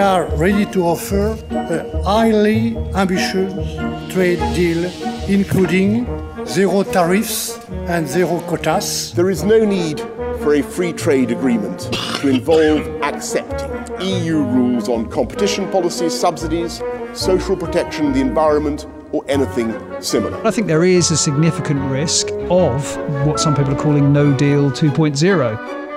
are ready to offer a highly ambitious trade deal, including zero tariffs and zero quotas. There is no need for a free trade agreement to involve accepting EU rules on competition policy, subsidies, social protection, the environment, or anything similar. I think there is a significant risk of what some people are calling no deal 2.0.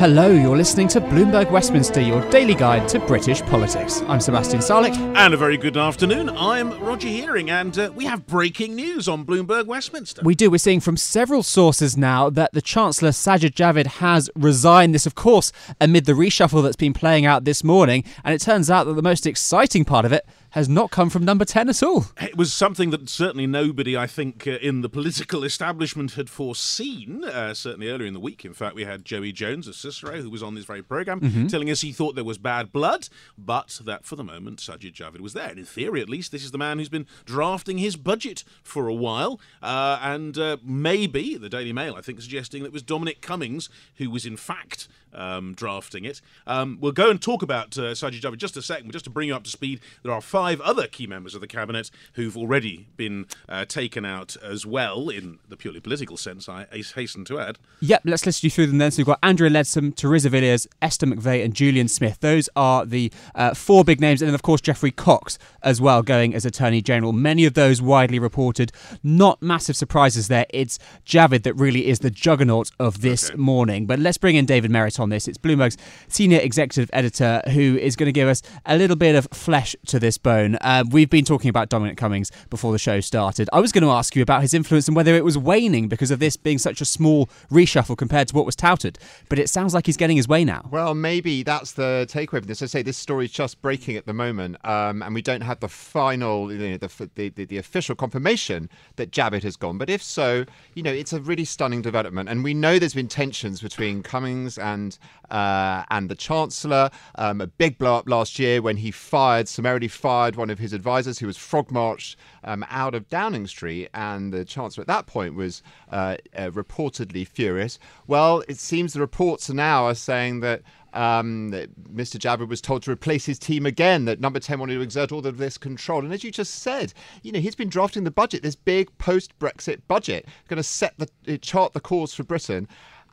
Hello, you're listening to Bloomberg Westminster, your daily guide to British politics. I'm Sebastian Salek. And a very good afternoon. I'm Roger Hearing, and uh, we have breaking news on Bloomberg Westminster. We do. We're seeing from several sources now that the Chancellor Sajid Javid has resigned. This, of course, amid the reshuffle that's been playing out this morning. And it turns out that the most exciting part of it has not come from number 10 at all. It was something that certainly nobody, I think, uh, in the political establishment had foreseen, uh, certainly earlier in the week. In fact, we had Joey Jones of Cicero, who was on this very programme, mm-hmm. telling us he thought there was bad blood, but that for the moment, Sajid Javid was there. And in theory, at least, this is the man who's been drafting his budget for a while. Uh, and uh, maybe, the Daily Mail, I think, suggesting that it was Dominic Cummings who was, in fact, um, drafting it. Um, we'll go and talk about uh, Sajid Javid just a second, but just to bring you up to speed, there are five other key members of the cabinet who've already been uh, taken out as well, in the purely political sense, I hasten to add. Yep, let's list you through them then. So we've got Andrea Leadsom, Theresa Villiers, Esther McVey, and Julian Smith. Those are the uh, four big names, and then, of course, Geoffrey Cox as well, going as Attorney General. Many of those widely reported. Not massive surprises there. It's Javid that really is the juggernaut of this okay. morning. But let's bring in David Merritt on this. It's Bloomberg's senior executive editor who is going to give us a little bit of flesh to this bone. Uh, we've been talking about Dominic Cummings before the show started. I was going to ask you about his influence and whether it was waning because of this being such a small reshuffle compared to what was touted. But it sounds like he's getting his way now. Well, maybe that's the takeaway from this. I say this story is just breaking at the moment, um, and we don't have the final, you know, the, the, the, the official confirmation that Javid has gone. But if so, you know, it's a really stunning development. And we know there's been tensions between Cummings and uh, and the Chancellor. Um, a big blow up last year when he fired, summarily fired one of his advisors who was frog marched um, out of Downing Street. And the Chancellor at that point was uh, uh, reportedly furious. Well, it seems the reports are now are saying that. Um, Mr. Javid was told to replace his team again, that number 10 wanted to exert all of this control. And as you just said, you know, he's been drafting the budget, this big post Brexit budget, going to set the chart the course for Britain.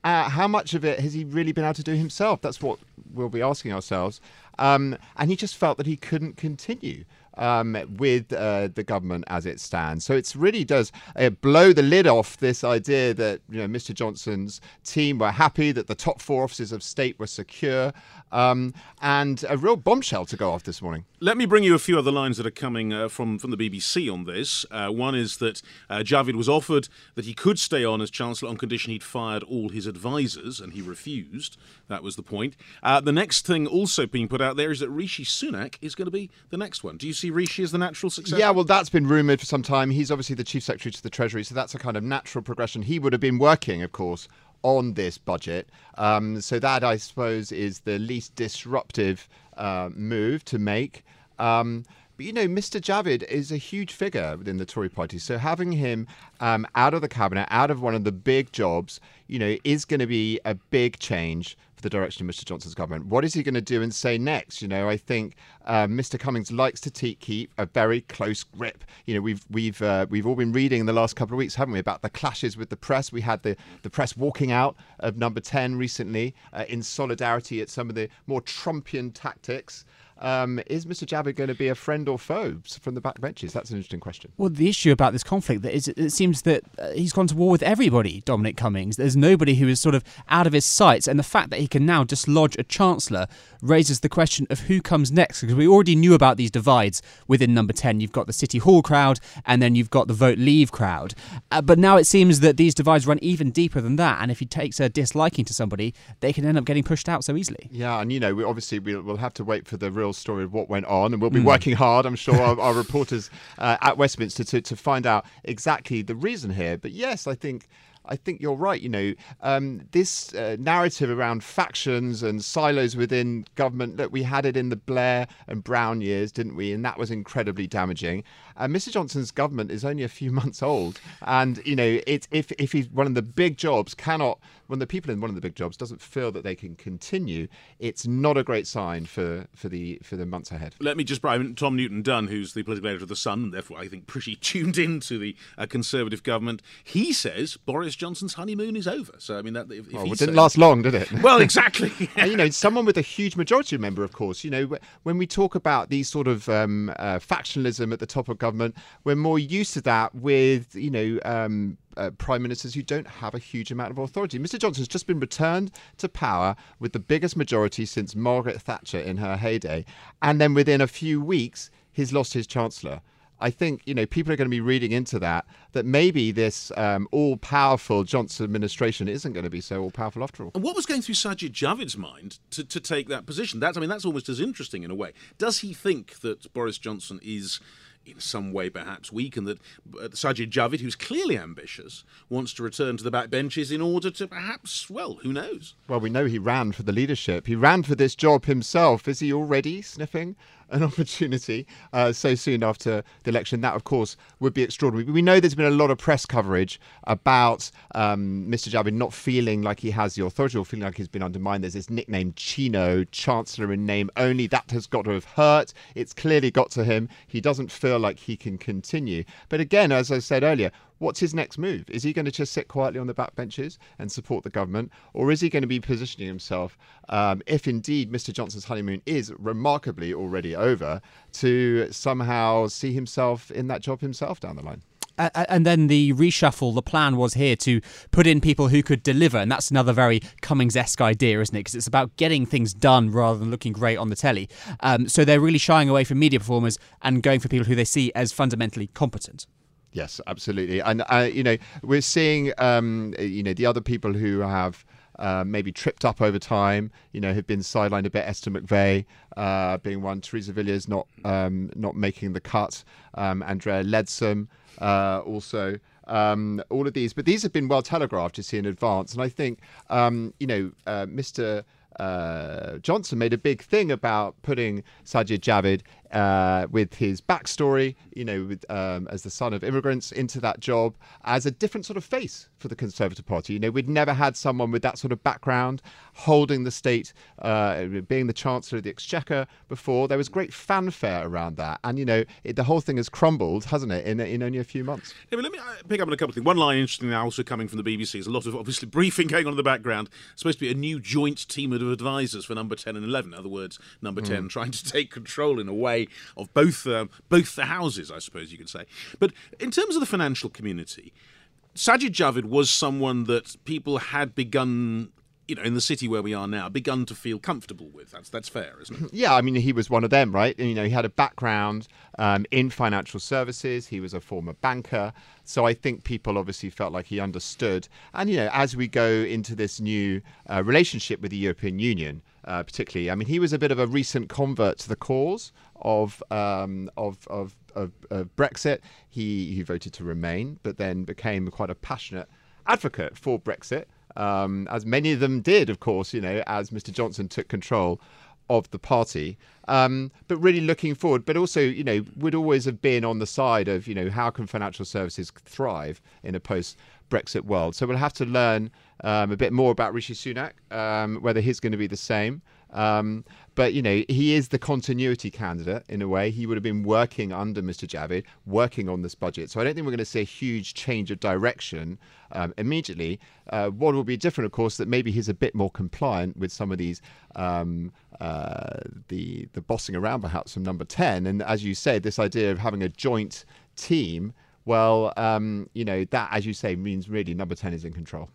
Uh, how much of it has he really been able to do himself? That's what we'll be asking ourselves. Um, and he just felt that he couldn't continue um, with uh, the government as it stands. So it really does uh, blow the lid off this idea that you know Mr. Johnson's team were happy that the top four offices of state were secure, um, and a real bombshell to go off this morning. Let me bring you a few other lines that are coming uh, from from the BBC on this. Uh, one is that uh, Javid was offered that he could stay on as Chancellor on condition he'd fired all his advisers, and he refused. That was the point. Uh, the next thing also being put out there is that Rishi Sunak is going to be the next one. Do you see? see Rishi as the natural successor? Yeah, well, that's been rumoured for some time. He's obviously the chief secretary to the Treasury, so that's a kind of natural progression. He would have been working, of course, on this budget. Um, so that, I suppose, is the least disruptive uh, move to make. Um, but you know, Mr. Javid is a huge figure within the Tory party. So having him um, out of the cabinet, out of one of the big jobs, you know, is going to be a big change for the direction of Mr. Johnson's government. What is he going to do and say next? You know, I think uh, Mr. Cummings likes to te- keep a very close grip. You know, we've we've uh, we've all been reading in the last couple of weeks, haven't we, about the clashes with the press? We had the the press walking out of Number Ten recently uh, in solidarity at some of the more Trumpian tactics. Um, is Mr. Javid going to be a friend or foe from the backbenches? That's an interesting question. Well, the issue about this conflict is it seems that uh, he's gone to war with everybody. Dominic Cummings. There's nobody who is sort of out of his sights, and the fact that he can now dislodge a chancellor raises the question of who comes next. Because we already knew about these divides within Number Ten. You've got the City Hall crowd, and then you've got the Vote Leave crowd. Uh, but now it seems that these divides run even deeper than that, and if he takes a disliking to somebody, they can end up getting pushed out so easily. Yeah, and you know, we obviously we'll, we'll have to wait for the real story of what went on, and we'll be mm. working hard, I'm sure, our, our reporters uh, at Westminster to, to find out exactly the reason here. But yes, I think I think you're right. You know, um, this uh, narrative around factions and silos within government that we had it in the Blair and Brown years, didn't we? And that was incredibly damaging. And Mr. Johnson's government is only a few months old, and you know, if if he's one of the big jobs cannot when the people in one of the big jobs doesn't feel that they can continue, it's not a great sign for, for the for the months ahead. Let me just bribe Tom Newton Dunn, who's the political editor of the Sun, and therefore I think pretty tuned into the uh, Conservative government. He says Boris Johnson's honeymoon is over. So I mean that if, if well, it didn't last long, did it? Well, exactly. and, you know, someone with a huge majority member, of course. You know, when we talk about these sort of um, uh, factionalism at the top of government, we're more used to that with you know. Um, uh, prime ministers who don't have a huge amount of authority. Mr. Johnson has just been returned to power with the biggest majority since Margaret Thatcher in her heyday, and then within a few weeks, he's lost his chancellor. I think you know people are going to be reading into that that maybe this um, all-powerful Johnson administration isn't going to be so all-powerful after all. And what was going through Sajid Javid's mind to, to take that position? That's I mean that's almost as interesting in a way. Does he think that Boris Johnson is in some way perhaps weak, and that uh, Sajid Javid, who's clearly ambitious, wants to return to the backbenches in order to perhaps, well, who knows? Well, we know he ran for the leadership. He ran for this job himself. Is he already sniffing an opportunity uh, so soon after the election. That, of course, would be extraordinary. We know there's been a lot of press coverage about um, Mr. Javid not feeling like he has the authority or feeling like he's been undermined. There's this nickname Chino, Chancellor in name only. That has got to have hurt. It's clearly got to him. He doesn't feel like he can continue. But again, as I said earlier, what's his next move? Is he going to just sit quietly on the backbenches and support the government, or is he going to be positioning himself, um, if indeed Mr. Johnson's honeymoon is remarkably already over, to somehow see himself in that job himself down the line? and then the reshuffle, the plan was here to put in people who could deliver. And that's another very Cummings esque idea, isn't it? Because it's about getting things done rather than looking great on the telly. Um, so they're really shying away from media performers and going for people who they see as fundamentally competent. Yes, absolutely. And, uh, you know, we're seeing, um, you know, the other people who have. Uh, maybe tripped up over time, you know, have been sidelined a bit. Esther McVey uh, being one, Theresa Villiers not um, not making the cut, um, Andrea Leadsom uh, also. Um, all of these, but these have been well telegraphed, you see, in advance. And I think, um, you know, uh, Mr. Uh, Johnson made a big thing about putting Sajid Javid uh, with his backstory, you know, with, um, as the son of immigrants, into that job as a different sort of face for the Conservative Party. You know, we'd never had someone with that sort of background holding the state, uh, being the Chancellor of the Exchequer before. There was great fanfare around that. And, you know, it, the whole thing has crumbled, hasn't it, in, in only a few months? Yeah, but let me uh, pick up on a couple of things. One line, interesting now, also coming from the BBC, is a lot of obviously briefing going on in the background. It's supposed to be a new joint team of advisors for number 10 and 11. In other words, number 10 mm. trying to take control in a way of both um, both the houses, I suppose you could say. But in terms of the financial community, Sajid Javid was someone that people had begun you know, in the city where we are now, begun to feel comfortable with. That's that's fair, isn't it? Yeah, I mean, he was one of them, right? You know, he had a background um, in financial services. He was a former banker, so I think people obviously felt like he understood. And you know, as we go into this new uh, relationship with the European Union, uh, particularly, I mean, he was a bit of a recent convert to the cause of um, of, of, of, of Brexit. He he voted to remain, but then became quite a passionate advocate for Brexit um, as many of them did, of course, you know, as Mr. Johnson took control of the party. Um, but really looking forward, but also, you know, would always have been on the side of, you know, how can financial services thrive in a post Brexit world? So we'll have to learn um, a bit more about Rishi Sunak, um, whether he's going to be the same. Um, but you know, he is the continuity candidate in a way. He would have been working under Mr. Javid, working on this budget. So I don't think we're going to see a huge change of direction um, immediately. Uh, what will be different, of course, that maybe he's a bit more compliant with some of these um, uh, the the bossing around, perhaps from number ten. And as you say, this idea of having a joint team well, um, you know, that, as you say, means really number 10 is in control.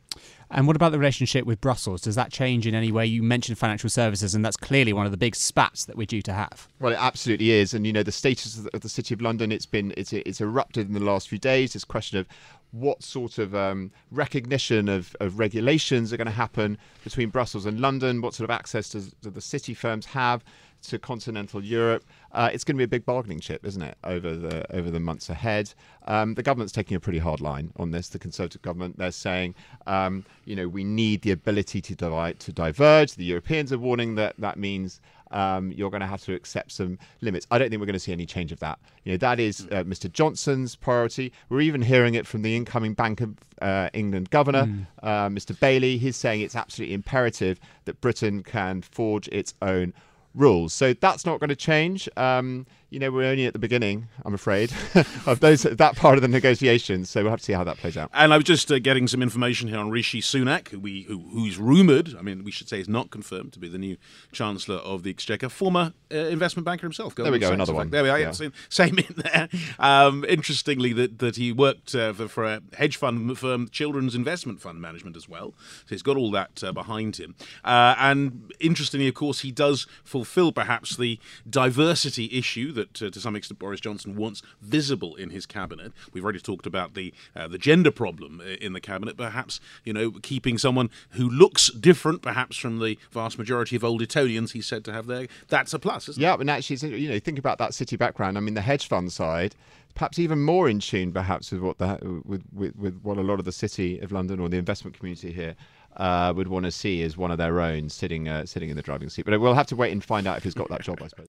And what about the relationship with Brussels? Does that change in any way? You mentioned financial services, and that's clearly one of the big spats that we're due to have. Well, it absolutely is. And, you know, the status of the City of London, it's been, it's, it's erupted in the last few days. This question of what sort of um, recognition of, of regulations are going to happen between Brussels and London, what sort of access does, do the city firms have to continental Europe. Uh, it's going to be a big bargaining chip, isn't it, over the over the months ahead? Um, the government's taking a pretty hard line on this. The Conservative government they're saying, um, you know, we need the ability to divide, to diverge. The Europeans are warning that that means. Um, you're going to have to accept some limits. I don't think we're going to see any change of that. You know, that is uh, Mr. Johnson's priority. We're even hearing it from the incoming Bank of uh, England governor, mm. uh, Mr. Bailey. He's saying it's absolutely imperative that Britain can forge its own rules. So that's not going to change. Um, you know, we're only at the beginning, I'm afraid, of those that part of the negotiations. So we'll have to see how that plays out. And I was just uh, getting some information here on Rishi Sunak, who we who, who's rumoured. I mean, we should say is not confirmed to be the new Chancellor of the Exchequer, former uh, investment banker himself. Goldman there we go, Sachs, another one. There we are. Yeah. Same, same, in there. Um, interestingly, that that he worked uh, for, for, a hedge fund firm, Children's Investment Fund Management, as well. So he's got all that uh, behind him. Uh, and interestingly, of course, he does fulfil perhaps the diversity issue that that, uh, to some extent, Boris Johnson wants visible in his cabinet. We've already talked about the uh, the gender problem uh, in the cabinet. Perhaps you know, keeping someone who looks different, perhaps from the vast majority of old Etonians he's said to have there, that's a plus. yeah, it? Yeah and actually, you know, think about that city background. I mean, the hedge fund side perhaps even more in tune, perhaps with what the with, with, with what a lot of the city of London or the investment community here uh, would want to see as one of their own sitting uh, sitting in the driving seat. But we'll have to wait and find out if he's got that job, I suppose.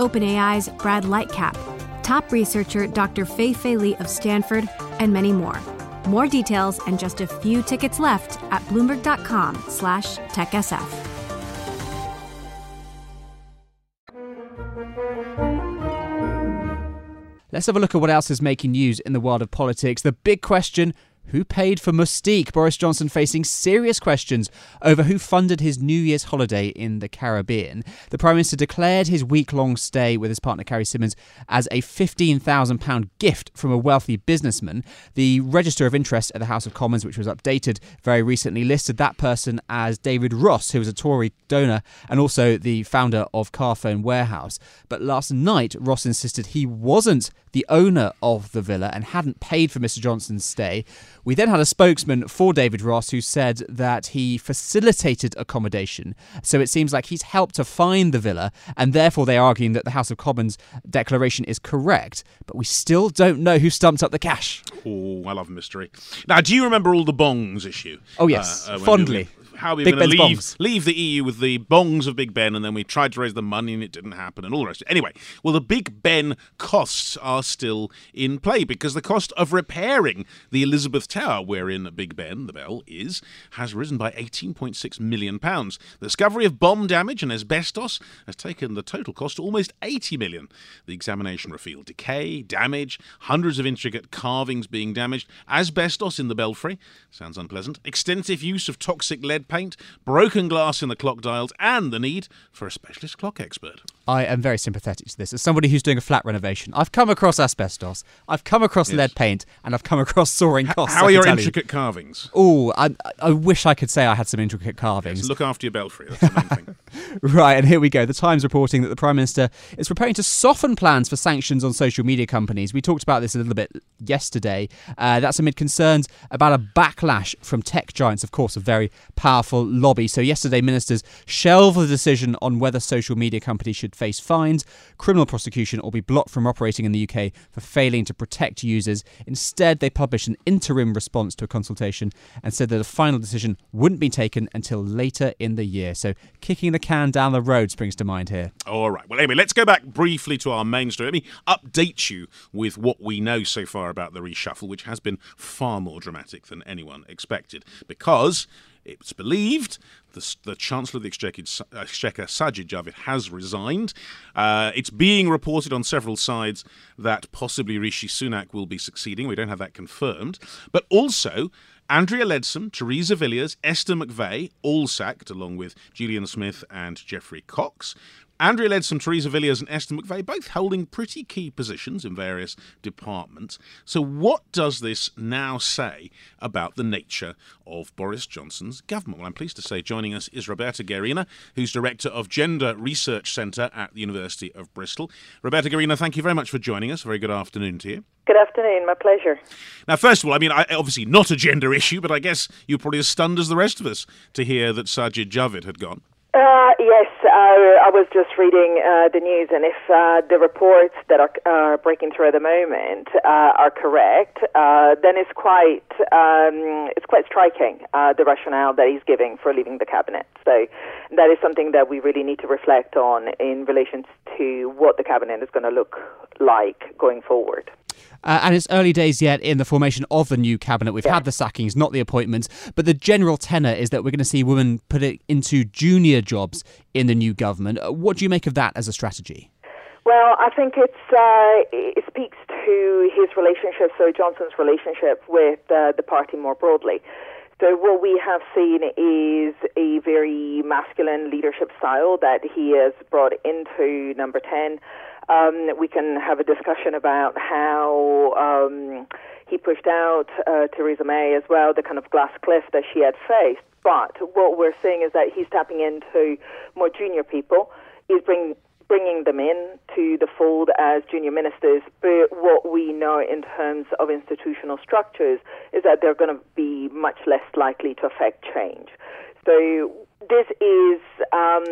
OpenAI's Brad Lightcap, top researcher Dr. Fei Fei Li of Stanford, and many more. More details and just a few tickets left at bloomberg.com slash techsf. Let's have a look at what else is making news in the world of politics. The big question who paid for Mustique? Boris Johnson facing serious questions over who funded his New Year's holiday in the Caribbean. The Prime Minister declared his week long stay with his partner Carrie Symonds as a £15,000 gift from a wealthy businessman. The Register of Interest at the House of Commons, which was updated very recently, listed that person as David Ross, who was a Tory donor and also the founder of Carphone Warehouse. But last night, Ross insisted he wasn't the owner of the villa and hadn't paid for Mr. Johnson's stay. We then had a spokesman for David Ross who said that he facilitated accommodation. So it seems like he's helped to find the villa, and therefore they're arguing that the House of Commons declaration is correct. But we still don't know who stumped up the cash. Oh, I love mystery. Now, do you remember all the bongs issue? Oh, yes, uh, uh, fondly how we were going to leave, leave the EU with the bongs of Big Ben, and then we tried to raise the money and it didn't happen, and all the rest. Anyway, well, the Big Ben costs are still in play because the cost of repairing the Elizabeth Tower, wherein Big Ben, the bell, is, has risen by 18.6 million pounds. The discovery of bomb damage and asbestos has taken the total cost to almost £80 million. The examination revealed decay, damage, hundreds of intricate carvings being damaged, asbestos in the belfry, sounds unpleasant, extensive use of toxic lead paint, broken glass in the clock dials, and the need for a specialist clock expert. I am very sympathetic to this. As somebody who's doing a flat renovation, I've come across asbestos, I've come across yes. lead paint, and I've come across soaring costs. How are your intricate you. carvings? Oh, I, I wish I could say I had some intricate carvings. Yes, look after your belfry. That's the main thing. right, and here we go. The Times reporting that the Prime Minister is preparing to soften plans for sanctions on social media companies. We talked about this a little bit yesterday. Uh, that's amid concerns about a backlash from tech giants, of course, a very powerful powerful lobby. So, yesterday, ministers shelved the decision on whether social media companies should face fines, criminal prosecution, or be blocked from operating in the UK for failing to protect users. Instead, they published an interim response to a consultation and said that a final decision wouldn't be taken until later in the year. So, kicking the can down the road springs to mind here. All right. Well, anyway, let's go back briefly to our main story. Let me update you with what we know so far about the reshuffle, which has been far more dramatic than anyone expected, because it's believed the, the Chancellor of the Exchequer, Sajid Javid, has resigned. Uh, it's being reported on several sides that possibly Rishi Sunak will be succeeding. We don't have that confirmed. But also, Andrea Leadsom, Theresa Villiers, Esther McVey, all sacked, along with Julian Smith and Geoffrey Cox. Andrea Leadsom, Theresa Villiers, and Esther McVey both holding pretty key positions in various departments. So, what does this now say about the nature of Boris Johnson's government? Well, I'm pleased to say joining us is Roberta Guerrina, who's Director of Gender Research Centre at the University of Bristol. Roberta Guerrina, thank you very much for joining us. Very good afternoon to you. Good afternoon, my pleasure. Now, first of all, I mean, I, obviously not a gender issue, but I guess you're probably as stunned as the rest of us to hear that Sajid Javid had gone. Uh, yes, uh, I was just reading uh, the news, and if uh, the reports that are, breaking through at the moment uh, are correct, uh, then it's quite um, it's quite striking the rationale that he's giving for leaving the cabinet. So that is something that we really need to reflect on in relation to what the cabinet is going to look like going forward. Uh, and it's early days yet in the formation of the new cabinet. We've had the sackings, not the appointments, but the general tenor is that we're going to see women put it into junior jobs in the new government. Uh, what do you make of that as a strategy? Well, I think it's uh, it speaks to his relationship, so Johnson's relationship with uh, the party more broadly. So what we have seen is a very masculine leadership style that he has brought into number 10. Um, we can have a discussion about how um, he pushed out uh, Theresa May as well, the kind of glass cliff that she had faced. But what we're seeing is that he's tapping into more junior people. He's bring, bringing them in to the fold as junior ministers. But what we know in terms of institutional structures is that they're going to be much less likely to affect change. So this is um,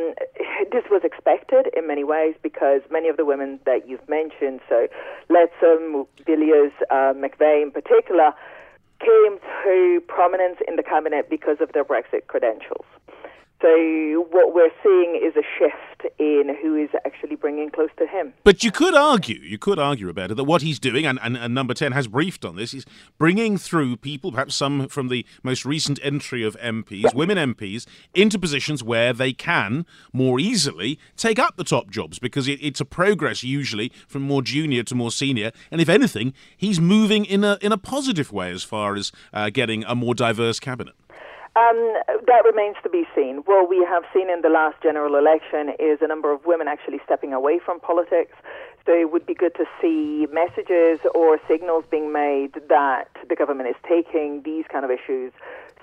this was expected in many ways because many of the women that you've mentioned, so Leadsom, Villiers, uh, McVey in particular, came to prominence in the cabinet because of their Brexit credentials. So what we're seeing is a shift in who is actually bringing close to him. But you could argue, you could argue about it, that what he's doing, and, and, and, Number 10 has briefed on this, is bringing through people, perhaps some from the most recent entry of MPs, women MPs, into positions where they can more easily take up the top jobs because it, it's a progress usually from more junior to more senior. And if anything, he's moving in a, in a positive way as far as uh, getting a more diverse cabinet. Um, that remains to be seen. What we have seen in the last general election is a number of women actually stepping away from politics. So it would be good to see messages or signals being made that the government is taking these kind of issues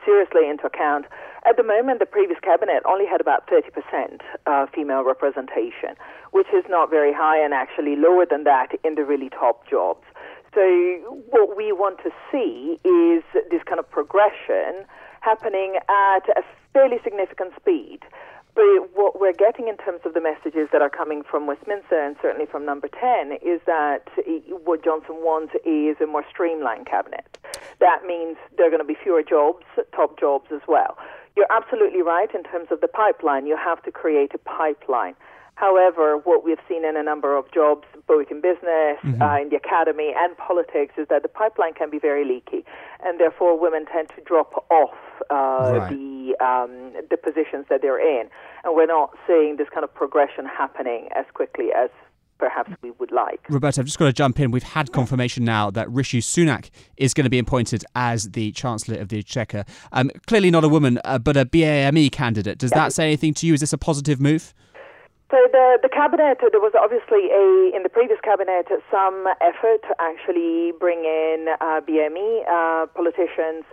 seriously into account. At the moment, the previous cabinet only had about 30% uh, female representation, which is not very high and actually lower than that in the really top jobs. So what we want to see is this kind of progression happening at a fairly significant speed. But what we're getting in terms of the messages that are coming from Westminster and certainly from number 10 is that what Johnson wants is a more streamlined cabinet. That means there are going to be fewer jobs, top jobs as well. You're absolutely right in terms of the pipeline. You have to create a pipeline. However, what we've seen in a number of jobs, both in business, mm-hmm. uh, in the academy, and politics, is that the pipeline can be very leaky, and therefore women tend to drop off right. the um, the positions that they're in, and we're not seeing this kind of progression happening as quickly as perhaps we would like. Roberta, I've just got to jump in. We've had confirmation now that Rishi Sunak is going to be appointed as the Chancellor of the Exchequer. Um, clearly not a woman, uh, but a BAME candidate. Does that say anything to you? Is this a positive move? So the the cabinet, there was obviously a in the previous cabinet some effort to actually bring in uh, BME uh, politicians.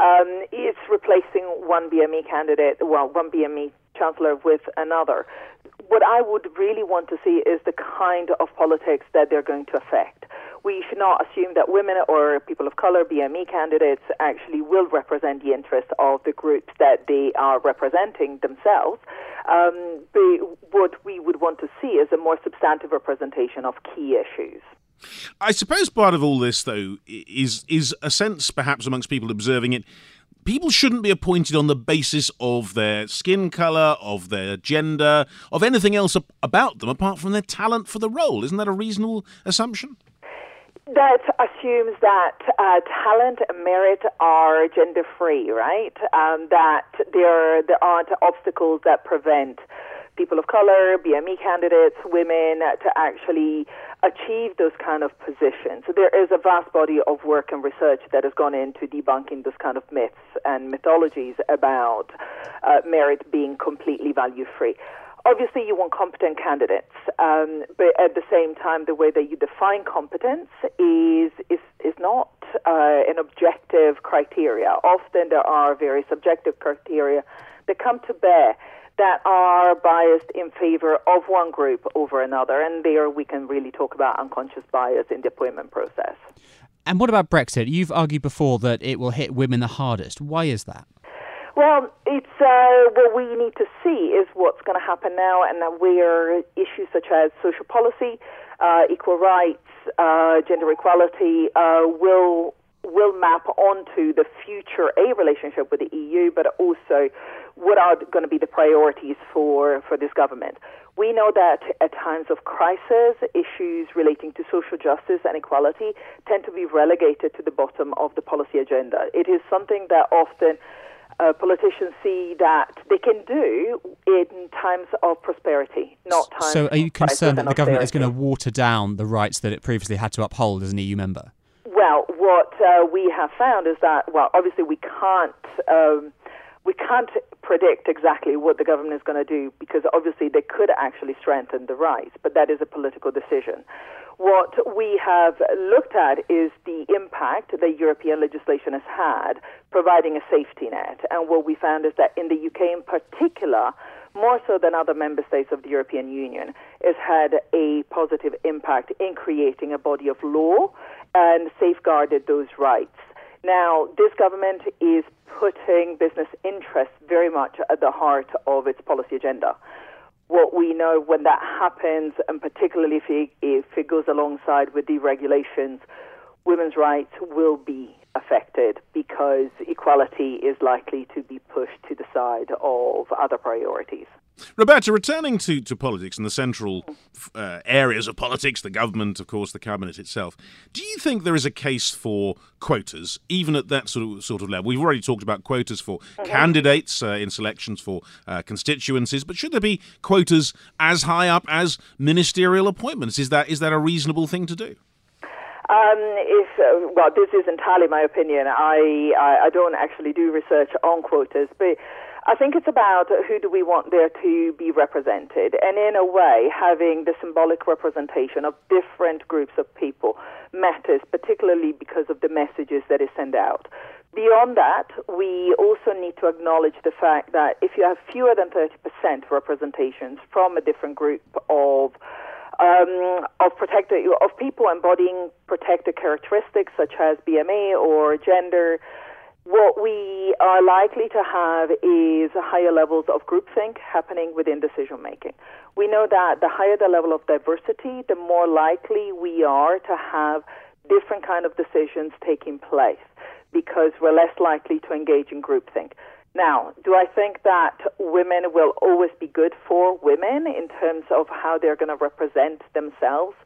Um, it's replacing one BME candidate, well, one BME chancellor with another. What I would really want to see is the kind of politics that they're going to affect. we should not assume that women or people of color, BME candidates, actually will represent the interests of the groups that they are representing themselves. Um, what we would want to see is a more substantive representation of key issues. I suppose part of all this, though, is is a sense, perhaps amongst people observing it, people shouldn't be appointed on the basis of their skin colour, of their gender, of anything else about them apart from their talent for the role. Isn't that a reasonable assumption? That assumes that uh, talent and merit are gender free, right? Um, that there there aren't obstacles that prevent people of color, BME candidates, women to actually achieve those kind of positions. So there is a vast body of work and research that has gone into debunking those kind of myths and mythologies about uh, merit being completely value free. Obviously, you want competent candidates, um, but at the same time, the way that you define competence is is is not uh, an objective criteria. Often, there are very subjective criteria that come to bear that are biased in favor of one group over another. And there we can really talk about unconscious bias in the appointment process. And what about Brexit? You've argued before that it will hit women the hardest. Why is that? Well, it's uh, what we need to see is what's going to happen now, and that where issues such as social policy, uh, equal rights, uh, gender equality uh, will will map onto the future a relationship with the EU, but also what are going to be the priorities for, for this government. We know that at times of crisis, issues relating to social justice and equality tend to be relegated to the bottom of the policy agenda. It is something that often uh, politicians see that they can do in times of prosperity, not times. So, are you concerned that the government is going to water down the rights that it previously had to uphold as an EU member? What uh, we have found is that, well, obviously we can't. Um, we can't predict exactly what the government is going to do because obviously they could actually strengthen the rights, but that is a political decision. What we have looked at is the impact that European legislation has had providing a safety net. And what we found is that in the UK in particular, more so than other member states of the European Union, has had a positive impact in creating a body of law and safeguarded those rights. Now, this government is putting business interests very much at the heart of its policy agenda. What we know when that happens, and particularly if it, if it goes alongside with deregulations, women's rights will be affected because equality is likely to be pushed to the side of other priorities. Roberta, returning to, to politics and the central uh, areas of politics, the government, of course, the cabinet itself, do you think there is a case for quotas, even at that sort of, sort of level? We've already talked about quotas for mm-hmm. candidates uh, in selections for uh, constituencies, but should there be quotas as high up as ministerial appointments? Is that is that a reasonable thing to do? Um, if uh, well, this is entirely my opinion. I, I I don't actually do research on quotas, but I think it's about who do we want there to be represented, and in a way, having the symbolic representation of different groups of people matters, particularly because of the messages that it sends out. Beyond that, we also need to acknowledge the fact that if you have fewer than 30% representations from a different group of um, of protected of people embodying protected characteristics such as BMA or gender, what we are likely to have is higher levels of groupthink happening within decision making. We know that the higher the level of diversity, the more likely we are to have different kind of decisions taking place because we're less likely to engage in groupthink. Now, do I think that women will always be good for women in terms of how they're going to represent themselves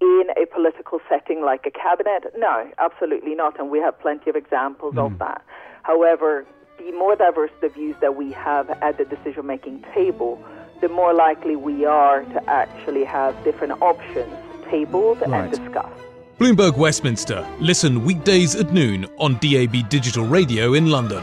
in a political setting like a cabinet? No, absolutely not. And we have plenty of examples mm. of hmm. that. However, the more diverse the views that we have at the decision making table, the more likely we are to actually have different options tabled right. and discussed. Bloomberg Westminster. Listen weekdays at noon on DAB Digital Radio in London.